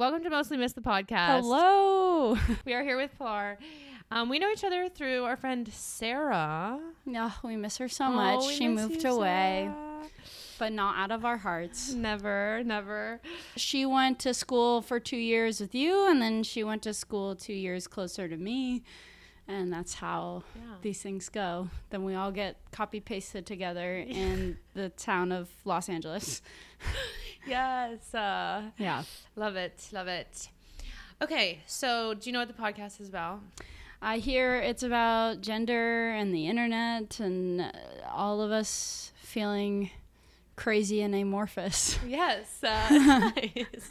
welcome to Mostly Miss the podcast. Hello. We are here with Pilar. Um, we know each other through our friend Sarah. Yeah, we miss her so Oh, much. she moved you, away, Sarah. but not out of our hearts. Never, never. She went to school for two years with you, and then she went to school two years closer to me. And that's how Yeah. these things go. Then we all get copy pasted together in the town of Los Angeles. Yes. Uh, Yeah. love it. Love it. Okay, so do you know what the podcast is about? I hear it's about gender and the internet and uh, all of us feeling crazy and amorphous. Yes. Uh, nice.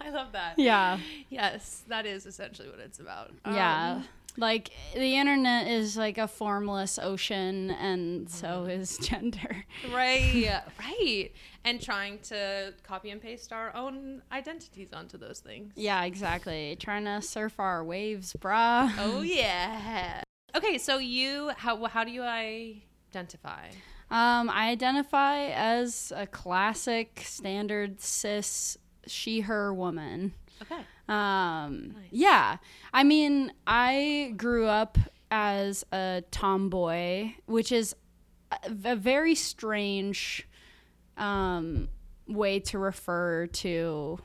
I love that. Yeah. Yes, that is essentially what it's about. Yeah. Like the internet is like a formless ocean, and so is gender. right. Right. And trying to copy and paste our own identities onto those things. Yeah, exactly. Trying to surf our waves, brah. Oh yeah. Okay, so you how how do you identify? Um, I identify as a classic standard cis she her woman. Okay. Um, Nice. yeah. I mean, I grew up as a tomboy, which is a, a very strange um, way to refer to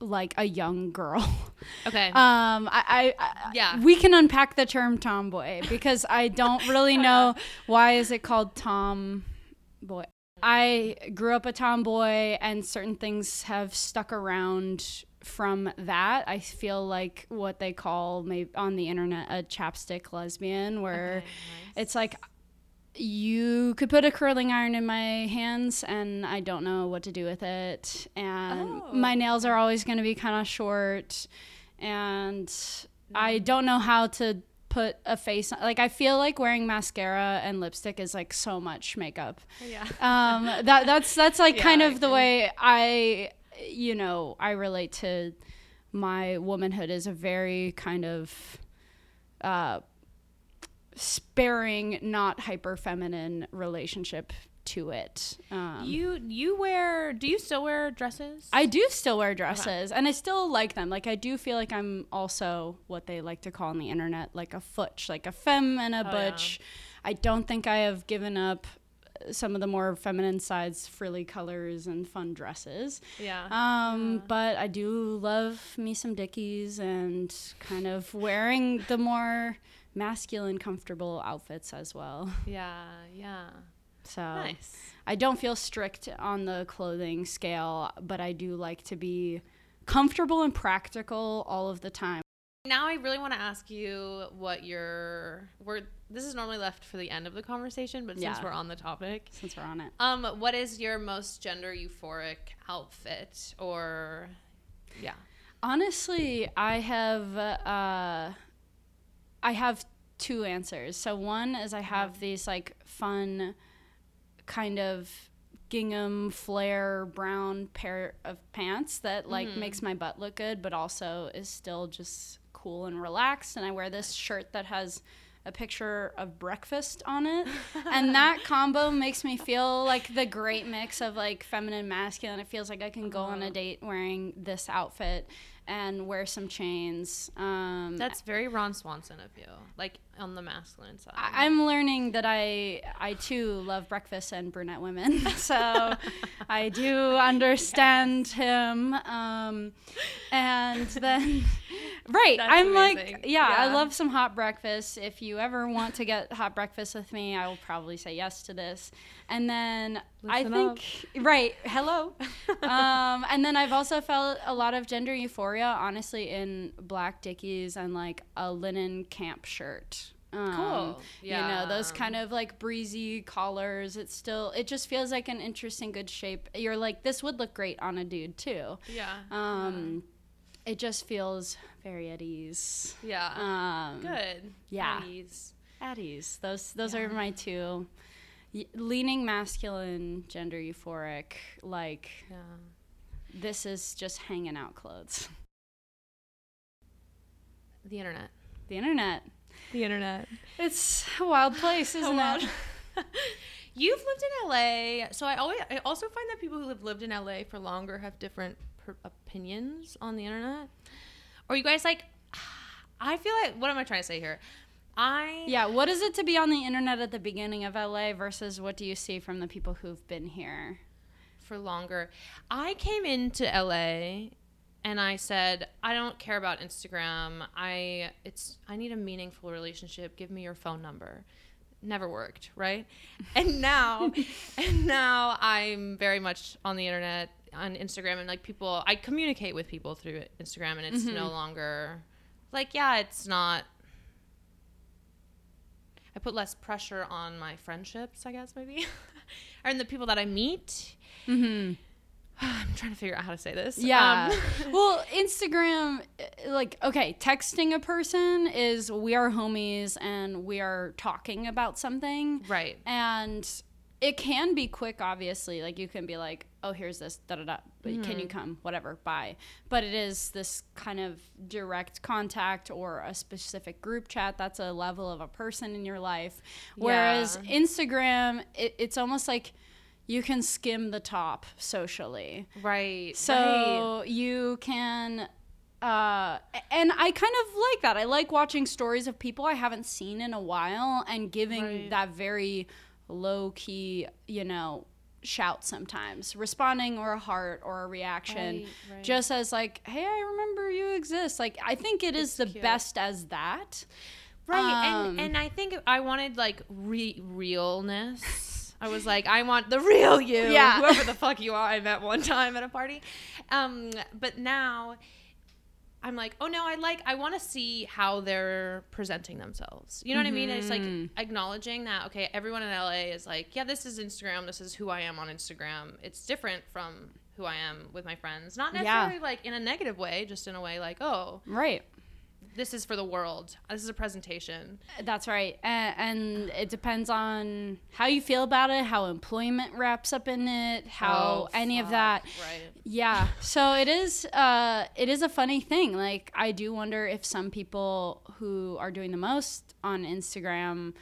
like a young girl. Okay. Um, I, I, I Yeah. we can unpack the term tomboy because I don't really know why is it called tom boy. I grew up a tomboy, and certain things have stuck around from that. I feel like what they call maybe on the internet a chapstick lesbian, where Okay, nice. it's like you could put a curling iron in my hands and I don't know what to do with it. And Oh, my nails are always going to be kind of short. And I don't know how to put a face on like I feel like wearing mascara and lipstick is like so much makeup. yeah. Um that that's that's like Yeah, kind of the way I you know, I relate to my womanhood is a very kind of uh sparing, not hyper feminine relationship to it. Um, You you wear do you still wear dresses? I do still wear dresses and I still like them. Like I do feel like I'm also what they like to call on the internet like a futch, like a femme and a Oh, yeah. butch. I don't think I have given up some of the more feminine sides, frilly colors and fun dresses. yeah. Um, but I do love me some Dickies and kind of wearing the more masculine, comfortable outfits as well. yeah, yeah. So Nice. I don't feel strict on the clothing scale, but I do like to be comfortable and practical all of the time. Now I really want to ask you what your we're this is normally left for the end of the conversation, but since Yeah. we're on the topic, Since we're on it, um, what is your most gender euphoric outfit or yeah. honestly, I have uh, I have two answers. So one is I have these like fun kind of gingham flare brown pair of pants that like makes my butt look good but also is still just cool and relaxed. And I wear this shirt that has a picture of breakfast on it. And that combo makes me feel like the great mix of like feminine masculine. It feels like I can go on a date wearing this outfit and wear some chains. Um That's very Ron Swanson of you, like on the masculine side. I- I'm learning that I I too love breakfast and brunette women, so I do understand him. Um, and then, right, That's I'm amazing. like, yeah, I love some hot breakfast. If you ever want to get hot breakfast with me, I will probably say yes to this. And then I Listen think, right, hello. um, and then I've also felt a lot of gender euphoria, honestly, in black dickies and like a linen camp shirt. Um, Cool. You know, those kind of like breezy collars. It's still, it just feels like an interesting, good shape. You're like, this would look great on a dude too. yeah. Um, It just feels very at ease. yeah. Um, Good. yeah. At ease. At ease. Those, those Yeah. are my two. Y- Leaning masculine, gender euphoric. Like, Yeah. this is just hanging out clothes. The internet. The internet. The internet. It's a wild place, isn't wild- it? You've lived in LA, so I always I also find that people who have lived in LA for longer have different per- opinions on the internet? Are you guys like? I feel like what am I trying to say here? I Yeah, what is it to be on the internet at the beginning of LA versus what do you see from the people who've been here? for longer. I came into LA and I said, I don't care about Instagram. I it's I need a meaningful relationship. Give me your phone number. Never worked, right? And now and now I'm very much on the internet on Instagram and like people I communicate with people through Instagram and it's no longer like yeah, it's not I put less pressure on my friendships, I guess maybe. and the people that I meet. Mm-hmm. I'm trying to figure out how to say this. Yeah. Um, well, Instagram, uh, like, okay, texting a person is we are homies and we are talking about something. right. And it can be quick, obviously. Like, you can be like, oh, here's this, da da da. Can you come? Whatever, bye. But it is this kind of direct contact or a specific group chat. That's a level of a person in your life. Whereas Yeah. Instagram, it, it's almost like you can skim the top socially. Right. So right. you can uh and I kind of like that. I like watching stories of people I haven't seen in a while and giving Right. that very low key, you know, shout sometimes, responding or a heart or a reaction Right, right. just as like, "Hey, I remember you exist." Like I think it is It's the cute. best as that. Right. Um, and and I think I wanted like re- realness. I was like, I want the real you. Yeah. Whoever the fuck you are, I met one time at a party. Um, but now I'm like, oh no, I like I want to see how they're presenting themselves. You know what I mean? It's like Mhm. acknowledging that okay, everyone in LA is like, yeah, this is Instagram. This is who I am on Instagram. It's different from who I am with my friends. Not Yeah. necessarily like in a negative way, just in a way like, oh, Right. This is for the world. This is a presentation. That's right. And, and it depends on how you feel about it, how employment wraps up in it, how Oh, any of that. Right. Yeah. So it is uh it is a funny thing. Like I do wonder if some people who are doing the most on Instagram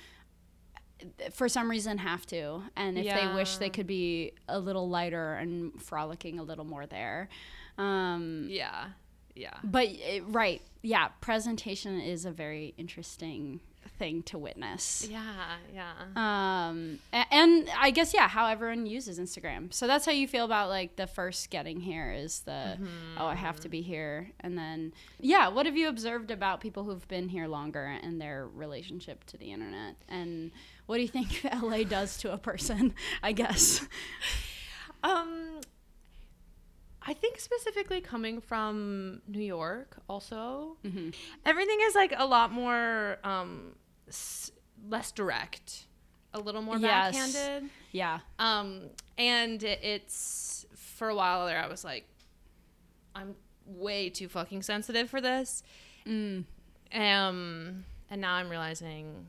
for some reason have to and if they wish they could be a little lighter and frolicking a little more there. Um Yeah. Yeah. but it, right. Yeah, presentation is a very interesting thing to witness. Yeah. Yeah. Um, a- and I guess yeah, how everyone uses Instagram. So that's how you feel about like the first getting here is the oh I have to be here, and then yeah, what have you observed about people who've been here longer and their relationship to the internet, and what do you think LA does to a person? I guess. Um, I think specifically coming from New York, also, Mm-hmm. everything is like a lot more um, s- less direct, a little more Yes. backhanded. Yeah. Um, and it's for a while there, I was like, I'm way too fucking sensitive for this. Mm. Um, and now I'm realizing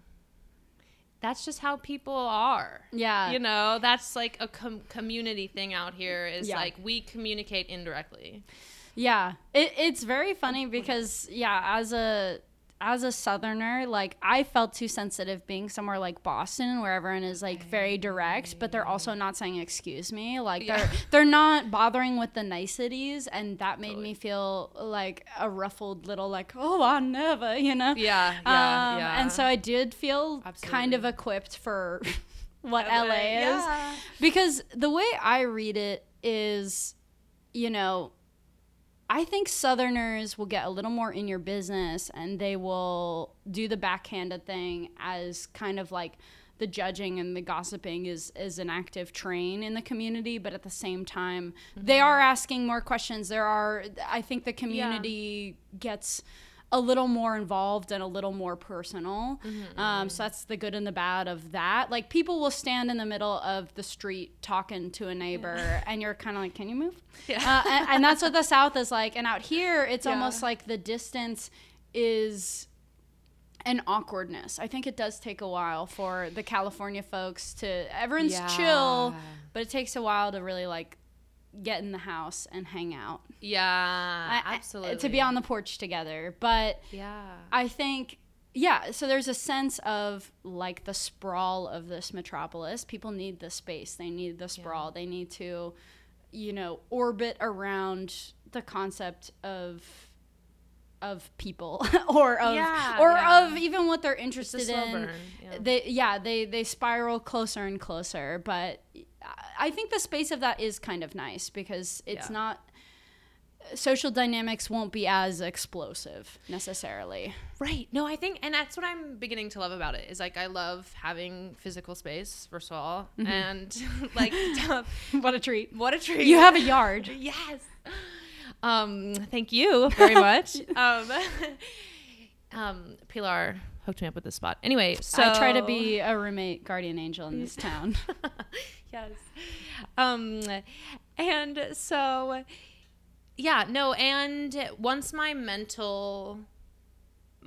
that's just how people are. Yeah. you know, that's like a com- community thing out here. Is Yeah. like we communicate indirectly. Yeah, it, it's very funny because yeah, as a as a southerner, like I felt too sensitive being somewhere like Boston where everyone is like very direct, but they're also not saying excuse me. Like Yeah. they're they're not bothering with the niceties and that made Totally. me feel like a ruffled little like, "Oh, I never," you know. Yeah, yeah, Um, yeah. And so I did feel kind of equipped for what LA, is Yeah. because the way I read it is, you know, I think Southerners will get a little more in your business and they will do the backhanded thing as kind of like the judging and the gossiping is is an active train in the community, but at the same time, they mm-hmm. are asking more questions. There are, I think, the community gets a little more involved and a little more personal. Um, so that's the good and the bad of that. Like people will stand in the middle of the street talking to a neighbor, and you're kind of like, "Can you move?" Yeah. Uh, and, and that's what the South is like. And out here, it's Yeah. almost like the distance is an awkwardness. I think it does take a while for the California folks to everyone's chill, but it takes a while to really like get in the house and hang out. Yeah, I- I- absolutely. to be on the porch together. But Yeah. I think yeah, so there's a sense of like the sprawl of this metropolis. People need the space. They need the sprawl. They need to you know, orbit around the concept of of people or of Yeah, or yeah. of even what they're interested in burn. Yeah. they yeah they they spiral closer and closer but i think the space of that is kind of nice because it's Yeah. not social dynamics won't be as explosive necessarily Right. No, I think, and that's what I'm beginning to love about it. Is like I love having physical space, first of all, and like what a treat what a treat. you have a yard yes. Um, thank you very much. um, um, Pilar hooked me up with this spot. Anyway, so i try to be a roommate guardian angel in this town yes. Um, and so, yeah, no, and once my mental,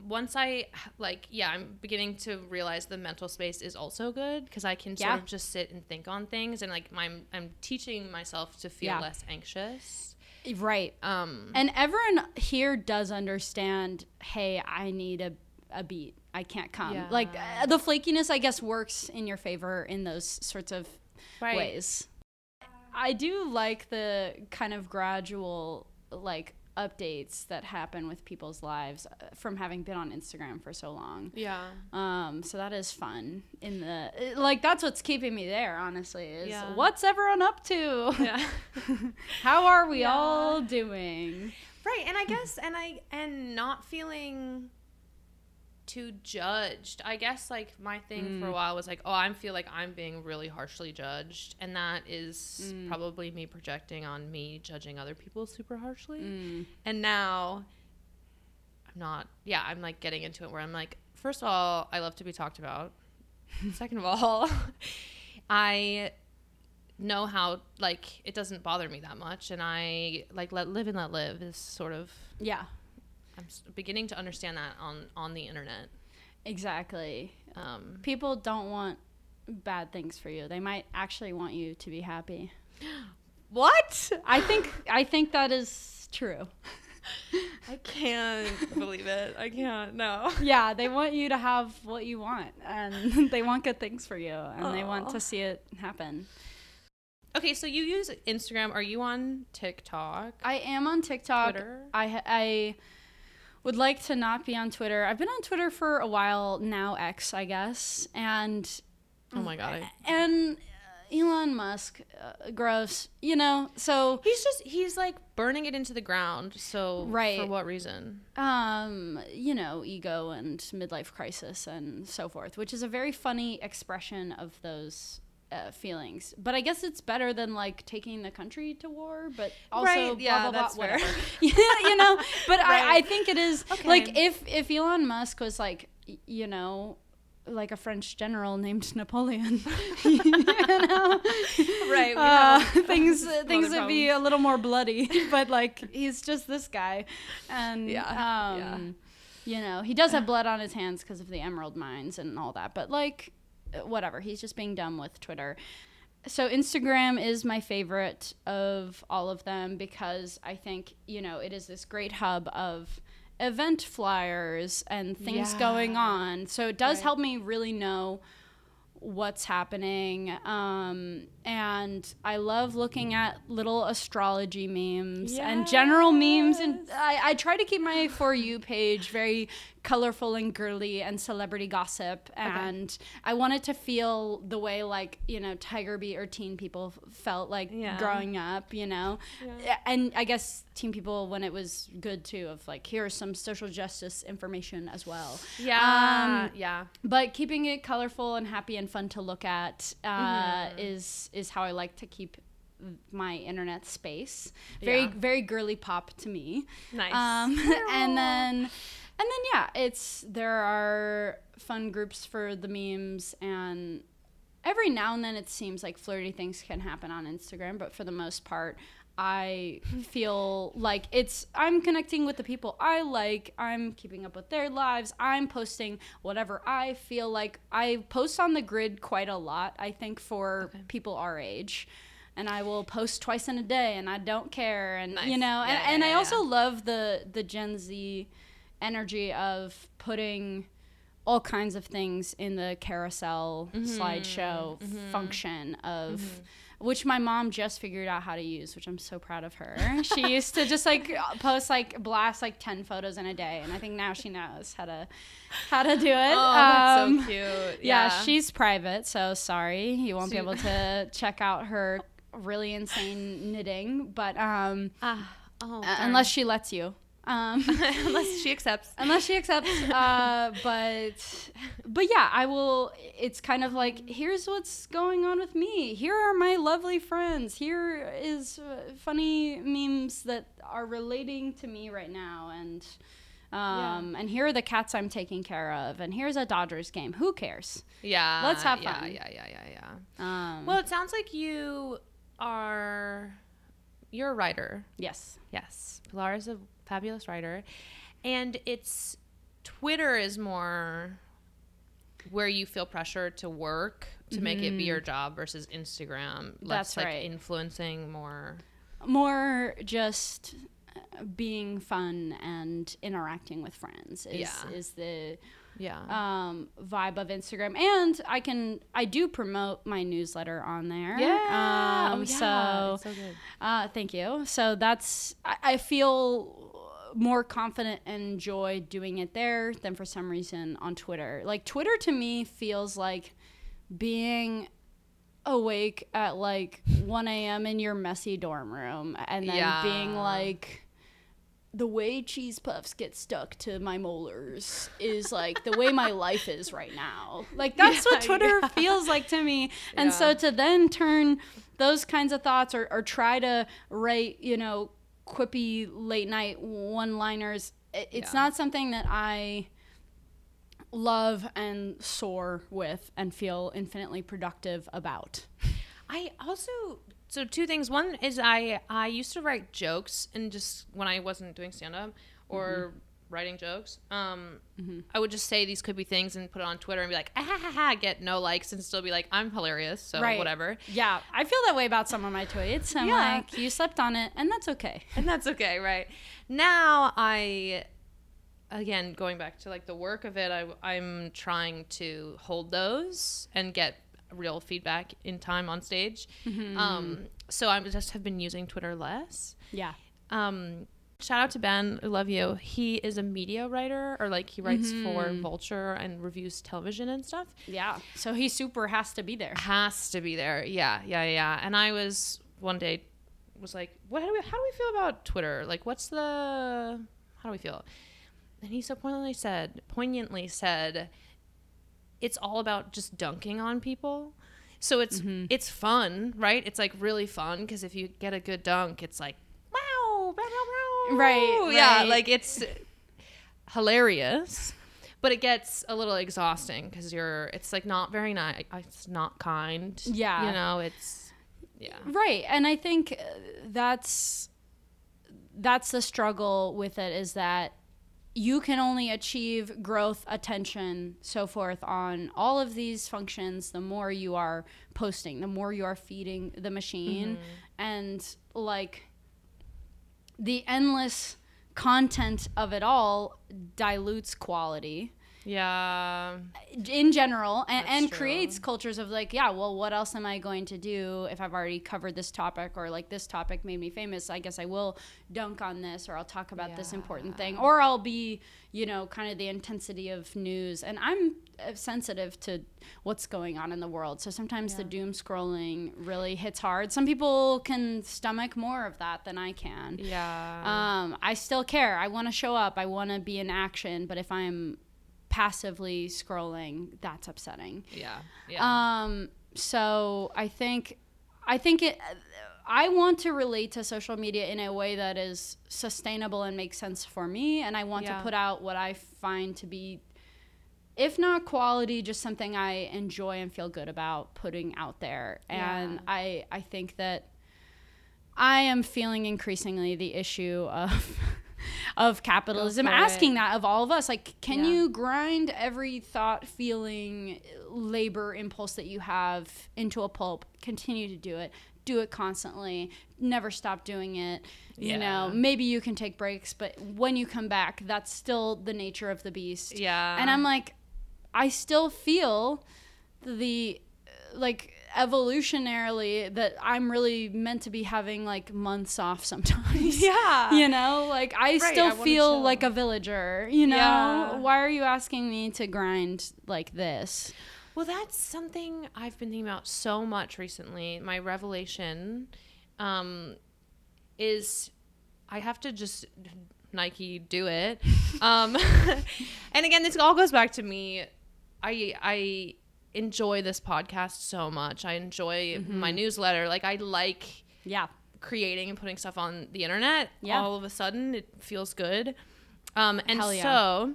once I like, yeah, I'm beginning to realize the mental space is also good because I can sort Yeah. of just sit and think on things, and like, my, I'm teaching myself to feel Yeah. less anxious. right Um, and everyone here does understand hey i need a, a beat i can't come like uh, the flakiness i guess works in your favor in those sorts of right. ways. I do like the kind of gradual like updates that happen with people's lives uh, from having been on Instagram for so long. Yeah. Um, so that is fun. In the like, that's what's keeping me there. Honestly, is Yeah. what's everyone up to? Yeah. How are we Yeah. all doing? Right, and I guess and I and not feeling too judged. I guess like my thing for a while was like, oh, I feel like I'm being really harshly judged, and that is probably me projecting on me judging other people super harshly. Mm. And now I'm not. Yeah, I'm like getting into it where I'm like, first of all, I love to be talked about. Second of all, I know how like it doesn't bother me that much and i like let live and let live is sort of Yeah, i'm beginning to understand that on on the internet exactly. um People don't want bad things for you. They might actually want you to be happy. what I think I think that is true. i can't believe it i can't no Yeah, they want you to have what you want, and they want good things for you, and they want to see it happen. okay so you use instagram are you on tiktok I am on TikTok. Twitter? I I would like to not be on Twitter. I've been on Twitter for a while now, X, I guess, and oh my god and Elon Musk, uh, gross, you know. So he's just he's like burning it into the ground so Right. for what reason um, you know, ego and midlife crisis and so forth, which is a very funny expression of those uh, feelings. But I guess it's better than like taking the country to war, but also Right, blah, yeah, blah, blah, fair. whatever. you know, but I, I think it is Okay. like if, if Elon Musk was like, you know, like a French general named Napoleon, you know, Right, Uh, things things would be a little more bloody, but like he's just this guy, and Yeah, um, yeah. you know, he does have blood on his hands because of the emerald mines and all that. But like, whatever, he's just being dumb with Twitter. So Instagram is my favorite of all of them because I think you know it is this great hub of event flyers and things going on. So it does Right. help me really know what's happening. Um, and I love looking at little astrology memes and general memes. And I, I try to keep my For You page very colorful and girly and celebrity gossip. And I wanted to feel the way, like, you know, Tiger Beat or Teen People felt like Yeah. growing up, you know? Yeah. And I guess Teen People, when it was good too, of like, here's some social justice information as well yeah Um, yeah but keeping it colorful and happy and fun to look at uh, Mm-hmm. is is how I like to keep my internet space. Very Yeah. very girly pop to me. nice Um, and then and then yeah, it's there are fun groups for the memes and every now and then it seems like flirty things can happen on Instagram, but for the most part I feel like it's I'm connecting with the people I like. I'm keeping up with their lives. I'm posting whatever I feel like. I post on the grid quite a lot, I think for Okay. people our age. And I will post twice in a day and I don't care and you Nice. know and, Yeah, and yeah, I yeah, also love the the Gen Z energy of putting all kinds of things in the carousel slideshow function of which my mom just figured out how to use which i'm so proud of her. She used to just like post like blast like 10 photos in a day and i think now she knows how to how to do it. Oh, that's Um, so cute. yeah, she's private, so sorry. You won't be able to check out her really insane knitting, but um Ah, oh, uh, unless she lets you. Um unless she accepts. unless she accepts uh but but yeah, I will it's kind of like here's what's going on with me. Here are my lovely friends. Here is uh, funny memes that are relating to me right now and um, and here are the cats I'm taking care of, and here's a Dodgers game. Who cares? Yeah. Let's have yeah, fun. Yeah, yeah, yeah, yeah. Um, Well, it sounds like you are you're a writer. yes, Yes. Pilar is a fabulous writer. And it's Twitter is more where you feel pressure to work to make it be your job versus Instagram. Less That's like right. influencing more. more just being fun and interacting with friends is Yeah. is the Yeah. um, vibe of Instagram. And I can I do promote my newsletter on there. yeah. Um, oh, yeah. So so good. uh, thank you. So that's I, I feel more confident and enjoy doing it there than for some reason on Twitter. Like Twitter to me feels like being awake at like 1 a.m. in your messy dorm room and then Yeah. being like the way cheese puffs get stuck to my molars is like the way my life is right now. Like that's what Twitter yeah. feels like to me. And so to then turn those kinds of thoughts or, or try to write, you know, quippy late night one liners, it's Yeah. not something that I love and soar with and feel infinitely productive about. I also so two things. One is I I used to write jokes and just when I wasn't doing stand up or mm-hmm. Writing jokes, um, I would just say these could be things and put it on Twitter and be like, ah, ha, ha, ha, get no likes and still be like, I'm hilarious, so Right. whatever. Yeah, I feel that way about some of my tweets. I'm Yeah. like, you slept on it, and that's okay. and that's okay, right? Now I again going back to like the work of it, I I'm trying to hold those and get real feedback in time on stage. Um, so I just have been using Twitter less. Yeah. Um, shout out to Ben, I love you. He is a media writer, or like he writes for mm-hmm. Vulture and reviews television and stuff. Yeah. So he super has to be there. Has to be there. Yeah, yeah, yeah. And I was one day was like, what? How do we, how do we feel about Twitter? Like, what's the how do we feel? And he so poignantly said, poignantly said, it's all about just dunking on people. So it's mm-hmm. it's fun, right? It's like really fun because if you get a good dunk, it's like wow, bow, bow, bow. Right, Yeah, right. like it's hilarious, but it gets a little exhausting because you're. It's like not very nice. It's not kind. Yeah. you know, it's yeah. Right. And I think uh, that's that's the struggle with it is that you can only achieve growth, attention, so forth on all of these functions the more you are posting, the more you are feeding the machine and like the endless content of it all dilutes quality. Yeah. in general and, and creates cultures of like yeah well what else am i going to do if i've already covered this topic or like this topic made me famous? I guess i will dunk on this or i'll talk about this important thing or i'll be you know kind of the intensity of news. And i'm sensitive to what's going on in the world so sometimes the doom scrolling really hits hard some people can stomach more of that than i can Yeah. um, I still care. I want to show up. I want to be in action. But if I'm passively scrolling, that's upsetting. yeah. Yeah. Um, so I think, I think it. I want to relate to social media in a way that is sustainable and makes sense for me, and I want Yeah. to put out what I find to be, if not quality, just something I enjoy and feel good about putting out there. And Yeah. I, I think that I am feeling increasingly the issue of of capitalism asking it. that of all of us like can Yeah. you grind every thought feeling labor impulse that you have into a pulp continue to do it do it constantly never stop doing it you know maybe you can take breaks but when you come back that's still the nature of the beast yeah. and I'm like, I still feel the like evolutionarily that I'm really meant to be having like months off sometimes. Yeah. You know, like I still I feel like a villager, you know? Yeah. Why are you asking me to grind like this? Well, that's something I've been thinking about so much recently. My revelation um, is I have to just Nike do it. Um, and again, this all goes back to me. I I enjoy this podcast so much. I enjoy Mm-hmm. my newsletter. Like I like Yeah. creating and putting stuff on the internet. Yeah. All of a sudden, it feels good. Um, and yeah. so,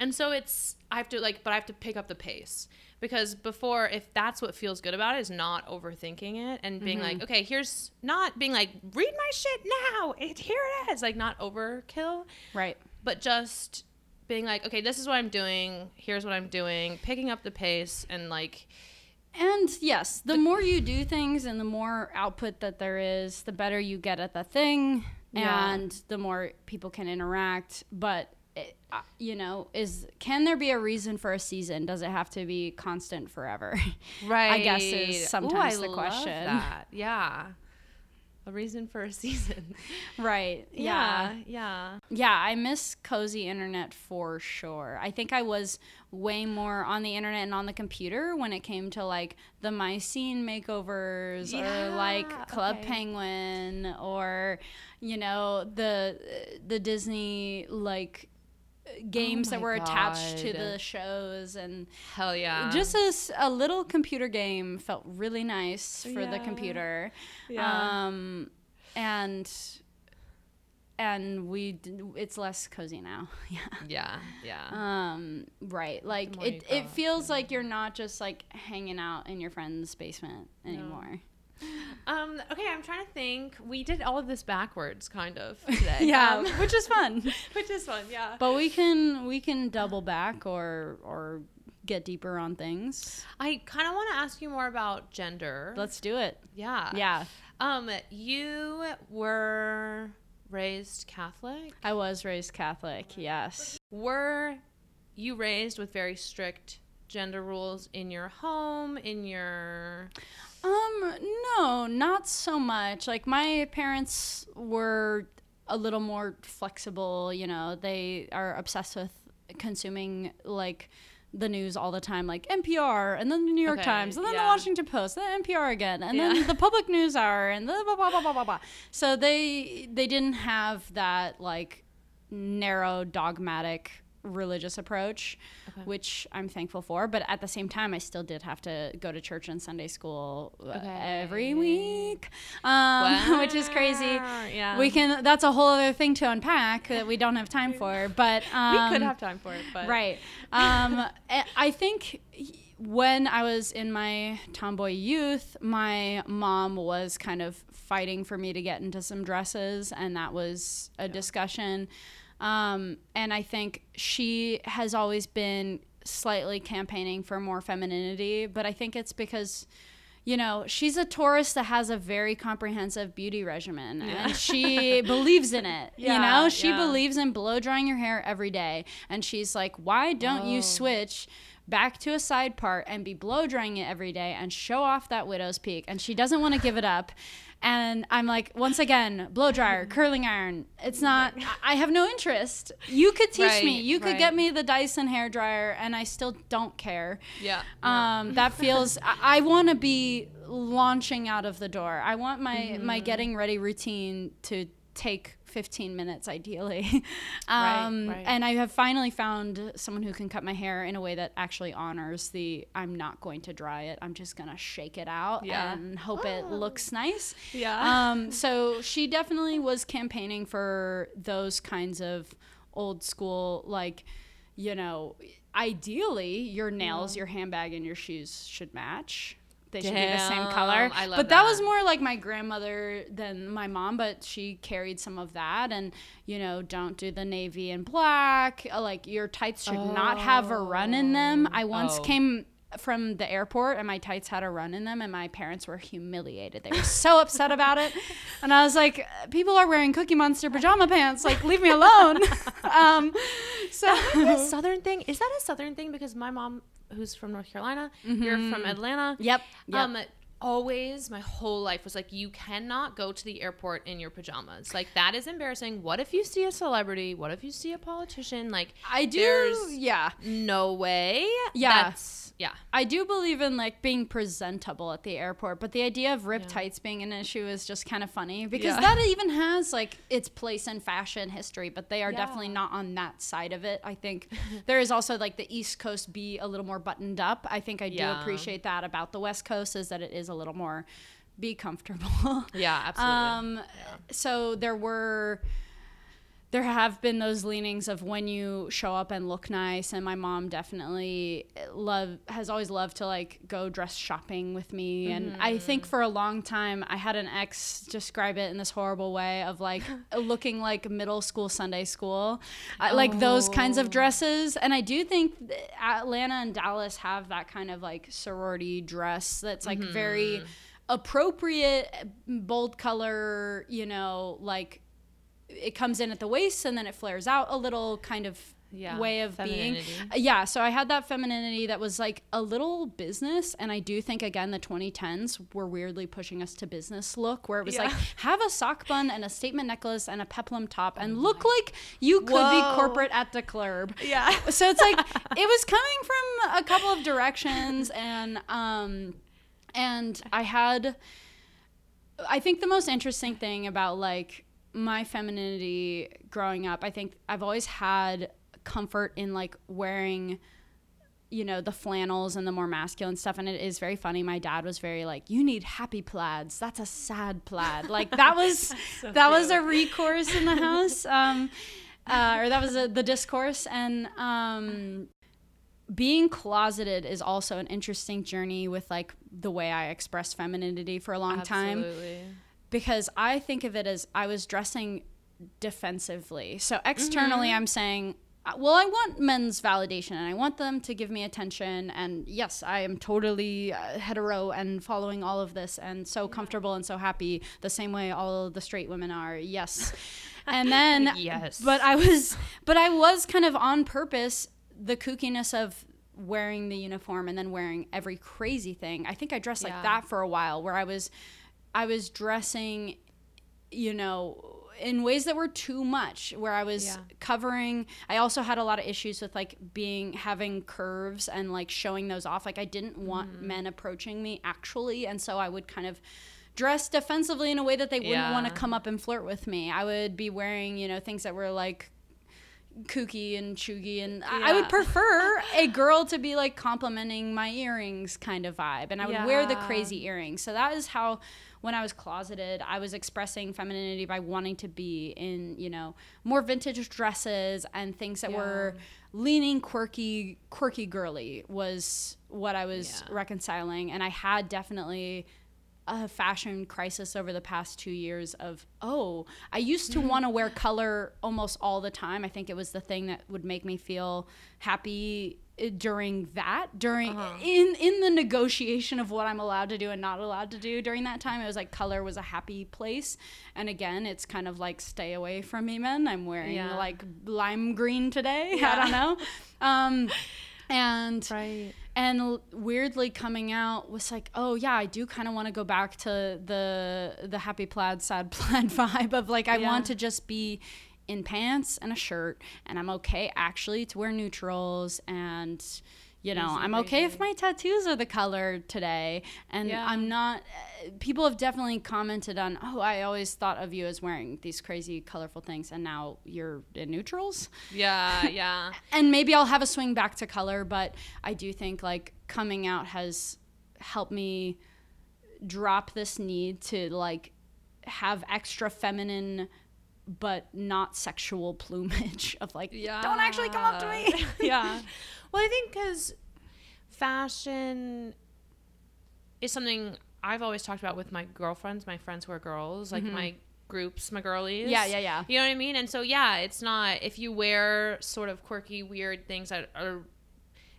and so it's I have to like, but I have to pick up the pace because before, if that's what feels good about it, is not overthinking it and being Mm-hmm. like, okay, here's not being like, read my shit now. It here it is, like not overkill, Right. but just being like, okay, this is what I'm doing. Here's what I'm doing. Picking up the pace and like, And yes, the more you do things and the more output that there is, the better you get at the thing Yeah. and the more people can interact. But, it, uh, you know, is can there be a reason for a season? Does it have to be constant forever? right? I guess is sometimes Ooh, the question. that. Yeah. A reason for a season. right. Yeah. yeah. Yeah. Yeah, I miss cozy internet for sure. I think I was way more on the internet and on the computer when it came to like the My Scene makeovers or like Club okay. Penguin or you know the the Disney like games that Oh my were attached to the shows and Hell yeah. just a little computer game felt really nice for the computer Yeah. um and and we it's less cozy now yeah yeah. Yeah. um right like it it feels like you're not just like hanging out in your friend's basement anymore um. Okay. I'm trying to think. We did all of this backwards, kind of today. yeah Um, which is fun which is fun. Yeah. but we can we can double back or or get deeper on things I kind of want to ask you more about gender. let's do it yeah. yeah Um. You were raised Catholic. i was raised catholic yes Were you raised with very strict gender rules in your home? In your Um, no, not so much. Like my parents were a little more flexible, you know. They are obsessed with consuming like the news all the time, like NPR and then the New York Okay, Times and then the. Washington Post, then NPR again, and Yeah. then the public news hour and the blah blah blah blah blah blah. So they they didn't have that like narrow dogmatic religious approach which i'm thankful for but at the same time i still did have to go to church and sunday school uh, every week. Um, which is crazy. Yeah. we can that's a whole other thing to unpack that we don't have time for but um, we could have time for it, but right. Um, I- i think when i was in my tomboy youth my mom was kind of fighting for me to get into some dresses and that was a discussion um, and i think she has always been slightly campaigning for more femininity but i think it's because you know, she's a Taurus that has a very comprehensive beauty regimen and she believes in it. you know, she yeah. believes in blow drying your hair every day. And she's like, why don't you Oh. switch back to a side part and be blow drying it every day and show off that widow's peak? And she doesn't want to give it up. And I'm like, once again, blow dryer, curling iron. It's not, I- have no interest. You could teach me. You could right. get me the Dyson hair dryer, and I still don't care. yeah. Um, that feels. I, I want to be launching out of the door. I want my my getting ready routine to take 15 minutes ideally. um, right. And I have finally found someone who can cut my hair in a way that actually honors the. I'm not going to dry it. I'm just gonna shake it out Yeah. and hope it looks nice. yeah. Um, so she definitely was campaigning for those kinds of old school, like, you know, ideally your nails, your handbag, and your shoes should match. They should be the same color. I love but that, was more like my grandmother than my mom, but she carried some of that. And, you know, don't do the navy and black. Uh, Like, your tights should not have a run in them. I once Oh. came from the airport and my tights had a run in them and my parents were humiliated. They were so upset about it. And I was like, people are wearing Cookie Monster pajama pants. Like, leave me alone. um, so southern thing is that a southern thing because my mom who's from north carolina you're from atlanta Yep. yep. um always my whole life was like you cannot go to the airport in your pajamas like that is embarrassing what if you see a celebrity what if you see a politician like I do. there's- Yeah. no way Yeah. that's yeah I do believe in like being presentable at the airport, but the idea of rip Yeah. tights being an issue is just kind of funny because Yeah. that even has like its place in fashion history, but they are definitely not on that side of it. I think there is also like the East Coast be a little more buttoned up. I think I do Yeah. appreciate that about the West Coast is that it is a little more be comfortable. yeah absolutely Um, so there were, there have been those leanings of when you show up and look nice, and my mom definitely eh, love has always loved to like go dress shopping with me, and mm-hmm. I think for a long time I had an ex describe it in this horrible way of like uh, looking like middle school Sunday school, I- like those kinds of Oh. dresses, and I do think th- Atlanta and Dallas have that kind of like sorority dress that's like very mm-hmm. appropriate eh, bold color you know like it comes in at the waist and then it flares out a little kind of Yeah, way of being. femininity. Uh, yeah so i had that femininity that was like a little business and i do think again the 2010s were weirdly pushing us to business look where it was Yeah. like have a sock bun and a statement necklace and a peplum top and look like you could be corporate at the club. Yeah. So it's like it was coming from a couple of directions and um and i had i think the most interesting thing about like my femininity growing up i think i've always had comfort in like wearing you know the flannels and the more masculine stuff and it is very funny. My dad was very like you need happy plaids. That's a sad plaid. Like that was so that was a recourse in the house um uh, or that was a, the discourse and um being closeted is also an interesting journey with like the way I express femininity for a long time. Absolutely. Because I think of it as I was dressing defensively. So externally, I'm saying, uh, well, I want men's validation and I want them to give me attention. And yes, I am totally uh, hetero and following all of this and so comfortable and so happy the same way all of the straight women are. Yes. And then, Yes. but I was, but I was kind of on purpose the kookiness of wearing the uniform and then wearing every crazy thing. I think I dressed Yeah. like that for a while where I was I was dressing you know in ways that were too much where I was Yeah. covering I also had a lot of issues with like being having curves and like showing those off like I didn't want Mm-hmm. men approaching me actually and so I would kind of dress defensively in a way that they wouldn't want to come up and flirt with me. I would be wearing, you know, things that were like kooky and chuggy and I- I would prefer a girl to be like complimenting my earrings kind of vibe and I would wear the crazy earrings. So that is how when I was closeted, I was expressing femininity by wanting to be in, you know, more vintage dresses and things that were leaning quirky quirky girly was what I was Yeah. reconciling and I had definitely a fashion crisis over the past two years of oh i used to want to wear color almost all the time. I think it was the thing that would make me feel happy uh, during that during Uh-huh. in in the negotiation of what i'm allowed to do and not allowed to do during that time it was like color was a happy place. And again it's kind of like stay away from me men i'm wearing Yeah. like lime green today. I don't know. Um and Right. and weirdly coming out was like oh yeah i do kind of want to go back to the the happy plaid sad plaid vibe of like i Yeah. want to just be in pants and a shirt and i'm okay actually to wear neutrals and you know i'm okay if my tattoos are the color today and Yeah. i'm not uh, people have definitely commented on oh i always thought of you as wearing these crazy colorful things and now you're in neutrals Yeah, yeah. and maybe I'll have a swing back to color, but I do think like coming out has helped me drop this need to like have extra feminine but not sexual plumage of like yeah. don't actually come up to me. yeah. Well, I think because fashion is something I've always talked about with my girlfriends, my friends who are girls, like my groups, my girlies. Mm-hmm. Yeah, yeah, yeah. You know what I mean? And so, yeah, it's not, if you wear sort of quirky, weird things that are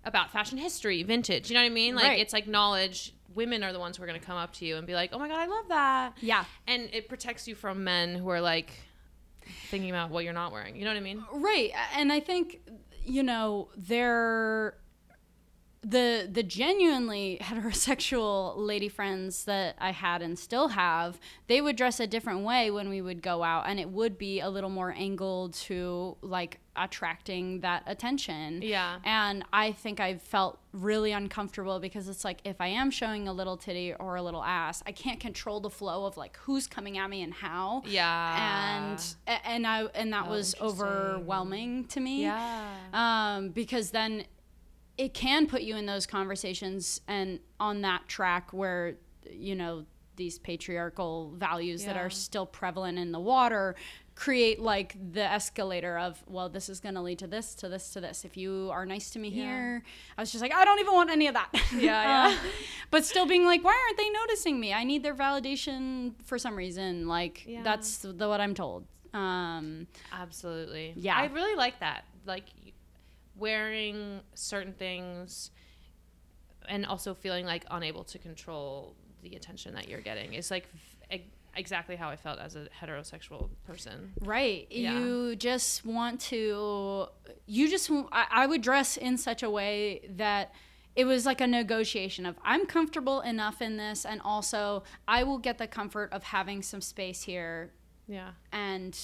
about fashion history, vintage. You know what I mean? Like Right. it's like knowledge. Women are the ones who are going to come up to you and be like, "Oh my god, I love that." Yeah. And it protects you from men who are like thinking about what you're not wearing. You know what I mean? Right. And I think, you know, they're the the genuinely heterosexual lady friends that I had and still have, they would dress a different way when we would go out and it would be a little more angled to like attracting that attention. Yeah. And I think I felt really uncomfortable because it's like if I am showing a little titty or a little ass, I can't control the flow of like who's coming at me and how Yeah. and and I and that Oh, was overwhelming to me. Yeah. Um, because then it can put you in those conversations and on that track where you know these patriarchal values that are still prevalent in the water create like the escalator of well this is going to lead to this to this to this if you are nice to me Yeah. here i was just like i don't even want any of that Yeah, yeah. Uh, but still being like why aren't they noticing me i need their validation for some reason like Yeah. that's the what i'm told um Absolutely. Yeah. I really like that. Like wearing certain things and also feeling like unable to control the attention that you're getting is like f- exactly how I felt as a heterosexual person. Right. Yeah. You just want to, you just, I, I would dress in such a way that it was like a negotiation of I'm comfortable enough in this, and also I will get the comfort of having some space here Yeah. and,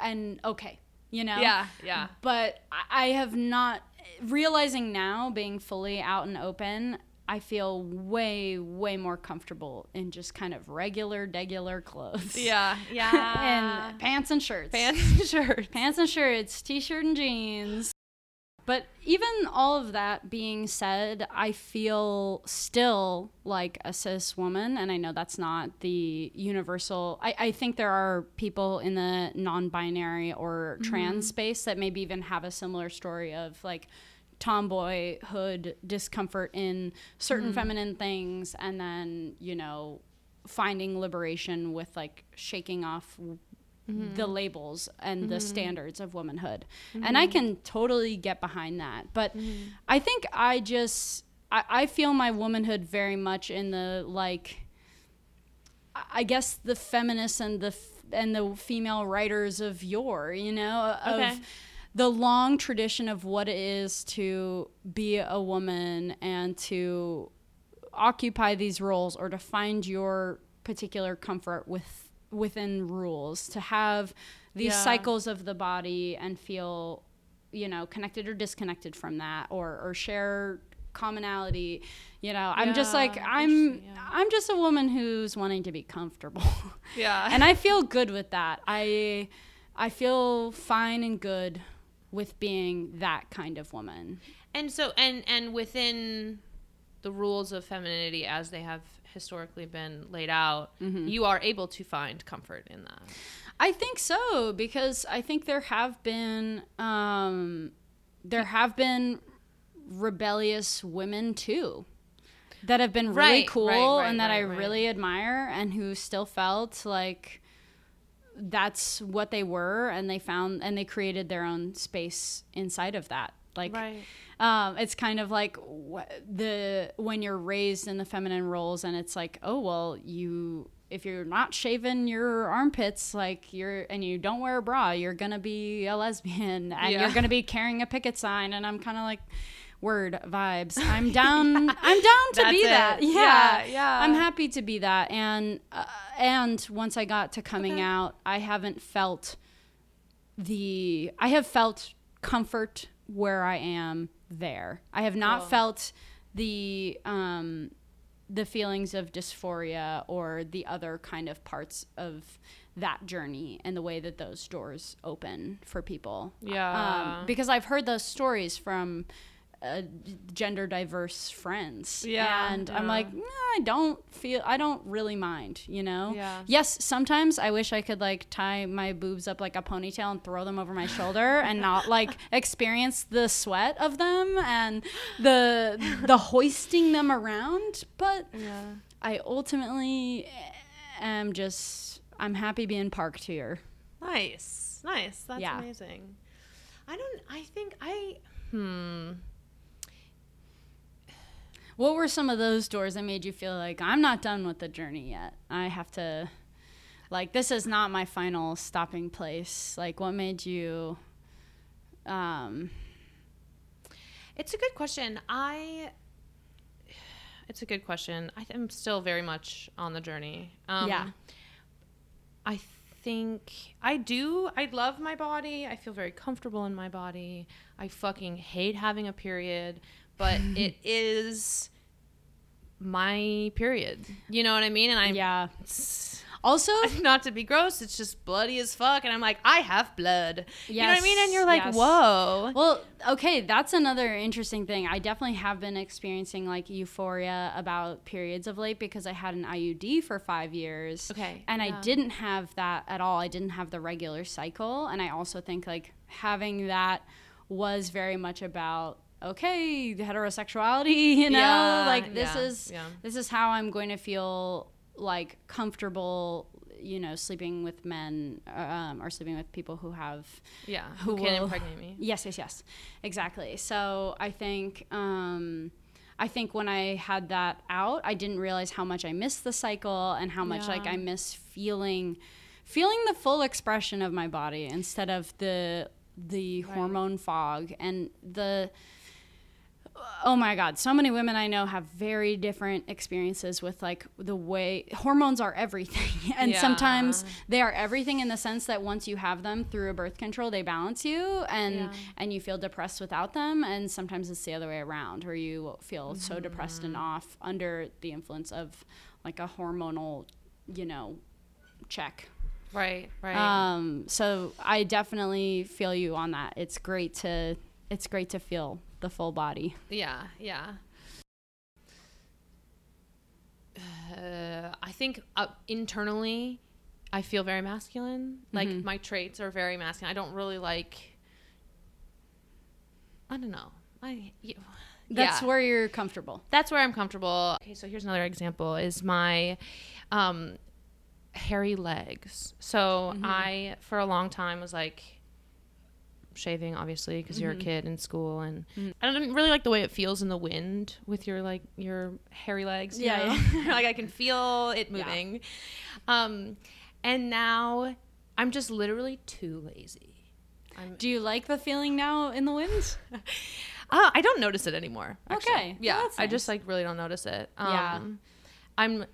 and okay, you know? Yeah. Yeah. But I have not, realizing now being fully out and open, I feel way, way more comfortable in just kind of regular, degular clothes. Yeah. Yeah. and pants and shirts. pants and shirts. pants and shirts, t-shirt and jeans. But even all of that being said, I feel still like a cis woman, and I know that's not the universal. I, I think there are people in the non-binary or mm-hmm. trans space that maybe even have a similar story of like tomboyhood discomfort in certain mm-hmm. feminine things, and then you know finding liberation with like shaking off the mm-hmm. labels and the mm-hmm. standards of womanhood. And I mm-hmm. can totally get behind that. But I think I just, I, I feel my womanhood very much in the like, I- I guess the feminists and the, f- and the female writers of yore, you know, of Okay. the long tradition of what it is to be a woman and to occupy these roles or to find your particular comfort with within rules to have these Yeah. cycles of the body and feel you know connected or disconnected from that or or share commonality you know i'm just like i'm yeah. i'm just a woman who's wanting to be comfortable Yeah. and i feel good with that i i feel fine and good with being that kind of woman and so and and within the rules of femininity as they have historically been laid out, you are able to find comfort in that. I think so because I think there have been um, there have been rebellious women too that have been really Right, cool right, right, and that I really admire and who still felt like that's what they were and they found and they created their own space inside of that like Right. Um, it's kind of like the when you're raised in the feminine roles and it's like oh well you if you're not shaving your armpits like you're and you don't wear a bra you're gonna be a lesbian and Yeah. you're gonna be carrying a picket sign and i'm kind of like word vibes i'm down i'm down to That's be it. that yeah Yeah, yeah. i'm happy to be that and uh, and once i got to coming Okay. out i haven't felt the I have felt comfort where I am there. I have not Cool. felt the um the feelings of dysphoria or the other kind of parts of that journey and the way that those doors open for people. Yeah. Um, because I've heard those stories from uh, gender diverse friends. Yeah, And I'm like, "Nah, I don't feel, I don't really mind, you know? Yeah. Yes, sometimes I wish I could like tie my boobs up like a ponytail and throw them over my shoulder and not like experience the sweat of them and the the hoisting them around, but yeah. I ultimately am just I'm happy being parked here. Nice. Nice. That's Yeah. amazing. I don't I think I hmm What were some of those doors that made you feel like I'm not done with the journey yet? I have to like this is not my final stopping place. Like what made you um It's a good question. I. It's a good question. I am still very much on the journey. Um, Yeah. I think I do. I love my body. I feel very comfortable in my body. I fucking hate having a period, but it is my period. You know what I mean? And I'm yeah. Also not to be gross, it's just bloody as fuck. And I'm like, I have blood. you know what I mean? And you're like, yes. whoa. Well, okay, that's another interesting thing. I definitely have been experiencing like euphoria about periods of late because I had an IUD for five years. Okay, And I didn't have that at all. I didn't have the regular cycle. And I also think like having that was very much about okay heterosexuality you know Yeah, like this yeah, is yeah. this is how i'm going to feel like comfortable you know sleeping with men um, or sleeping with people who have yeah. who Who can will- impregnate me? Yes, yes, yes. Exactly. So I think um I think when I had that out, I didn't realize how much I missed the cycle and how much like I miss feeling feeling the full expression of my body instead of the the hormone fog and the oh my god so many women i know have very different experiences with like the way hormones are everything and Yeah. sometimes they are everything in the sense that once you have them through a birth control they balance you and Yeah. and you feel depressed without them and sometimes it's the other way around where you feel so depressed Mm-hmm. and off under the influence of like a hormonal you know check Right, right. um, so I definitely feel you on that. It's great to it's great to feel the full body. Yeah, yeah. Uh, I think uh, internally, I feel very masculine. Like Mm-hmm. my traits are very masculine. I don't really like. I don't know. I. Yeah. That's Yeah. where you're comfortable. that's where I'm comfortable. Okay, so here's another example: is my um, hairy legs. So I, for a long time, was like shaving, obviously, because you're a kid in school, and I don't really like the way it feels in the wind with your like your hairy legs. you Yeah, know? like I can feel it Yeah. moving. Um, and now I'm just literally too lazy. I'm Do you like the feeling now in the wind? Uh, I don't notice it anymore. actually. Okay. Yeah. Well, that's I just like really don't notice it. Um, Yeah. I'm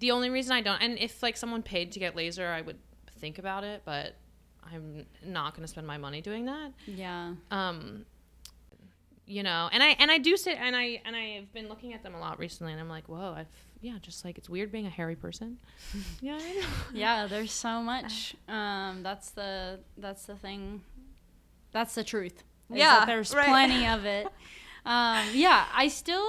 the only reason I don't, and if like someone paid to get laser, I would think about it, but I'm not going to spend my money doing that. yeah. Um, you know, and I and I do sit and I and I've been looking at them a lot recently, and I'm like, whoa, I've yeah, just like it's weird being a hairy person. yeah, I know. Yeah, there's so much. Um, that's the that's the thing. That's the truth. Yeah, there's right. plenty of it. Um, yeah, I still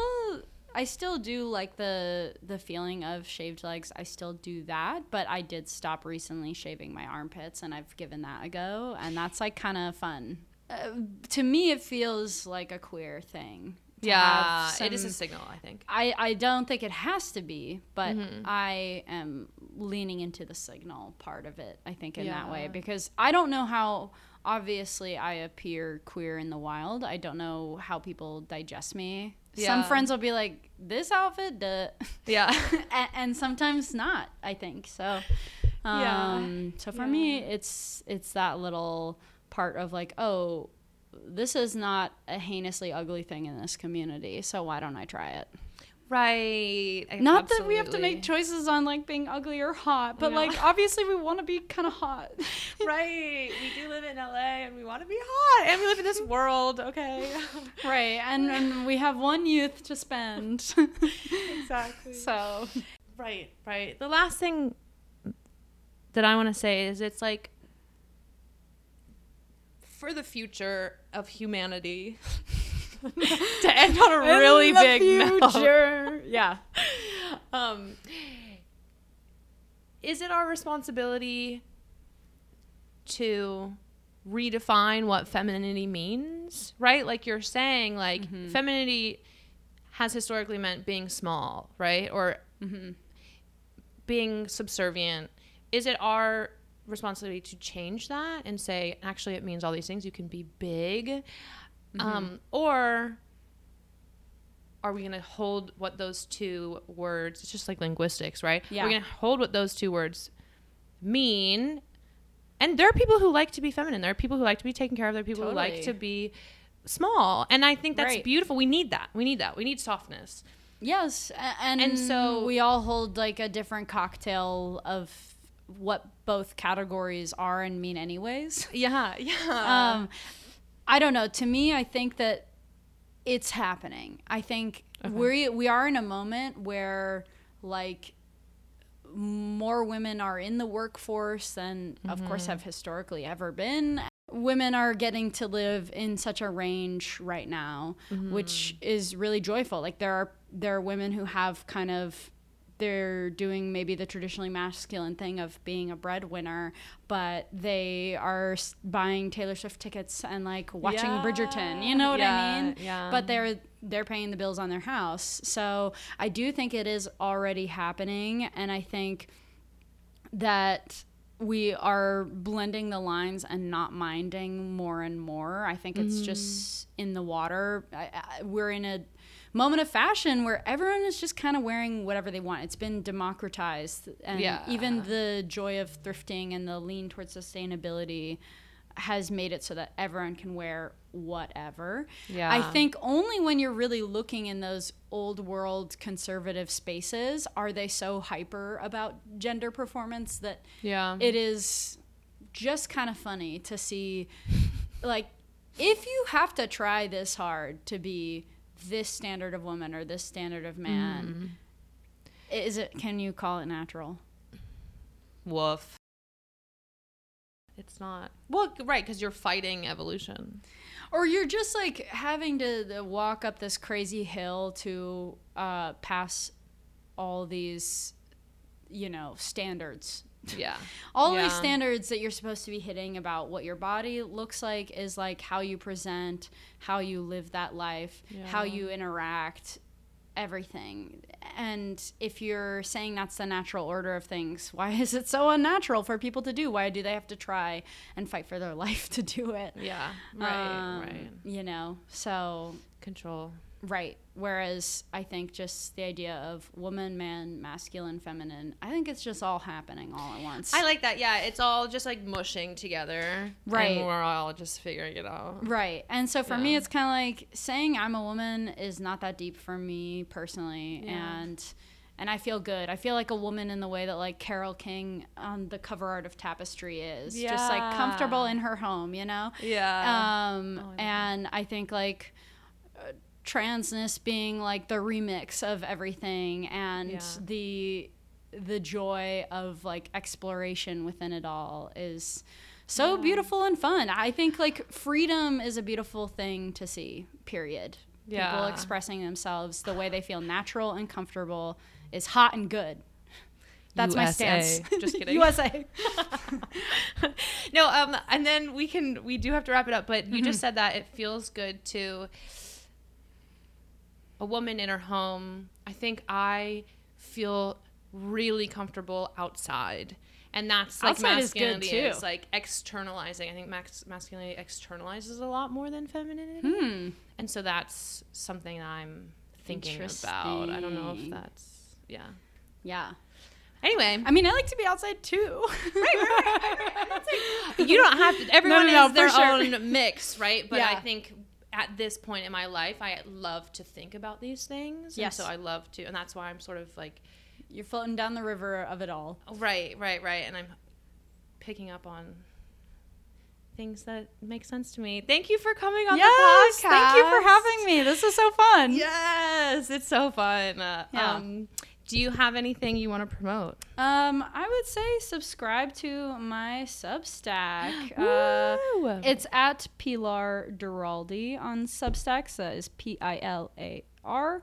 I still do like the the feeling of shaved legs. I still do that, but I did stop recently shaving my armpits, and I've given that a go, and that's like kind of fun. Uh, to me, it feels like a queer thing. Yeah, have it is a signal, I think. I, I don't think it has to be, but Mm-hmm. I am leaning into the signal part of it, I think, in that way, because I don't know how, obviously, I appear queer in the wild. I don't know how people digest me. Some friends will be like, this outfit, duh. Yeah. and, and sometimes not, I think. So, Yeah. um, so for me, it's it's that little part of like, oh, this is not a heinously ugly thing in this community, so why don't I try it? Right. Not that we have to make choices on like being ugly or hot, but No. like obviously we want to be kind of hot. right. We do live in LA and we want to be hot and we live in this world, okay? right, and, and we have one youth to spend. exactly. so, Right, right. The last thing that I want to say is it's like for the future of humanity to end on a really big note. yeah. um, is it our responsibility to redefine what femininity means right? Like you're saying like femininity has historically meant being small right? Or being subservient. Is it our responsibility to change that and say actually it means all these things. You can be big um, or are we going to hold what those two words? It's just like linguistics, right? Yeah. We're going to hold what those two words mean. And there are people who like to be feminine. There are people who like to be taken care of. There are people who like to be small. And I think that's Right. beautiful. We need that. We need that. We need softness. Yes, and And so- we all hold like a different cocktail of what both categories are and mean anyways. Yeah. Yeah. um, I don't know. To me, I think that it's happening. I think we we are in a moment where like more women are in the workforce than of mm-hmm. course have historically ever been. Women are getting to live in such a range right now mm-hmm. which is really joyful. Like there are there are women who have kind of they're doing maybe the traditionally masculine thing of being a breadwinner, but they are buying Taylor Swift tickets and like watching Yeah. Bridgerton. You know what I mean? yeah. But they're they're paying the bills on their house. So I do think it is already happening, and I think that we are blending the lines and not minding more and more. I think it's just mm. in the water. I, I, we're in a moment of fashion where everyone is just kind of wearing whatever they want. It's been democratized, and Yeah. even the joy of thrifting and the lean towards sustainability has made it so that everyone can wear whatever. Yeah. I think only when you're really looking in those old world conservative spaces are they so hyper about gender performance that yeah. it is just kind of funny to see like if you have to try this hard to be this standard of woman or this standard of man is it can you call it natural Woof. It's not. Well, right, because you're fighting evolution. or you're just like having to to walk up this crazy hill to uh, pass all these you know standards Yeah. all Yeah. these standards that you're supposed to be hitting about what your body looks like is like how you present how you live that life how you interact everything and if you're saying that's the natural order of things why is it so unnatural for people to do why do they have to try and fight for their life to do it Yeah. Right. Um, right. you know so Control. Right. Whereas I think just the idea of woman, man, masculine, feminine, I think it's just all happening all at once. I like that. Yeah, it's all just like mushing together. Right. And we're all just figuring it out. right. And so for me, it's kind of like saying I'm a woman is not that deep for me personally. Yeah. And. And I feel good. I feel like a woman in the way that like Carole King on the cover art of Tapestry is, just like comfortable in her home, you know. Yeah. um, Oh, I love and I think like transness being like the remix of everything and Yeah. the the joy of like exploration within it all is so beautiful and fun. I think like freedom is a beautiful thing to see. Period. Yeah. People expressing themselves the way they feel natural and comfortable is hot and good. That's my USA. stance. Just kidding. USA. no, um, and then we can we do have to wrap it up. But you just said that it feels good to a woman in her home. I think I feel really comfortable outside. And that's like Outside is good, masculinity too. is like externalizing. I think max- masculinity externalizes a lot more than femininity. Hmm. And so that's something that I'm thinking about. I don't know if that's yeah. Yeah. Anyway, I mean, I like to be outside too. you don't have to. Everyone no, has for their sure. own mix, right? But I think at this point in my life, I love to think about these things. Yes. So I love to, and that's why I'm sort of like, You're floating down the river of it all. right, right, right, and I'm picking up on things that make sense to me. Thank you for coming on the podcast. thank you for having me. This is so fun. Yes, it's so fun. Uh, Yeah. um, do you have anything you want to promote? Um, I would say subscribe to my Substack. uh, it's at Pilar Duralde on Substack. So that is P I L A R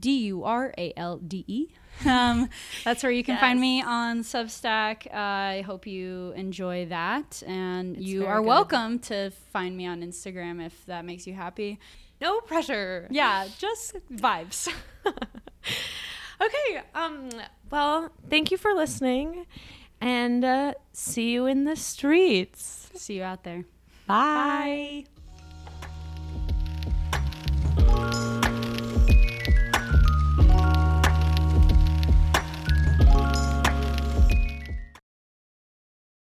D U R A L D E. Um, that's where you can find me on Substack. I hope you enjoy that, and It's you are good. welcome to find me on Instagram if that makes you happy. no pressure. Yeah, just vibes. Okay. Um. Well, thank you for listening, and uh, see you in the streets. See you out there. Bye.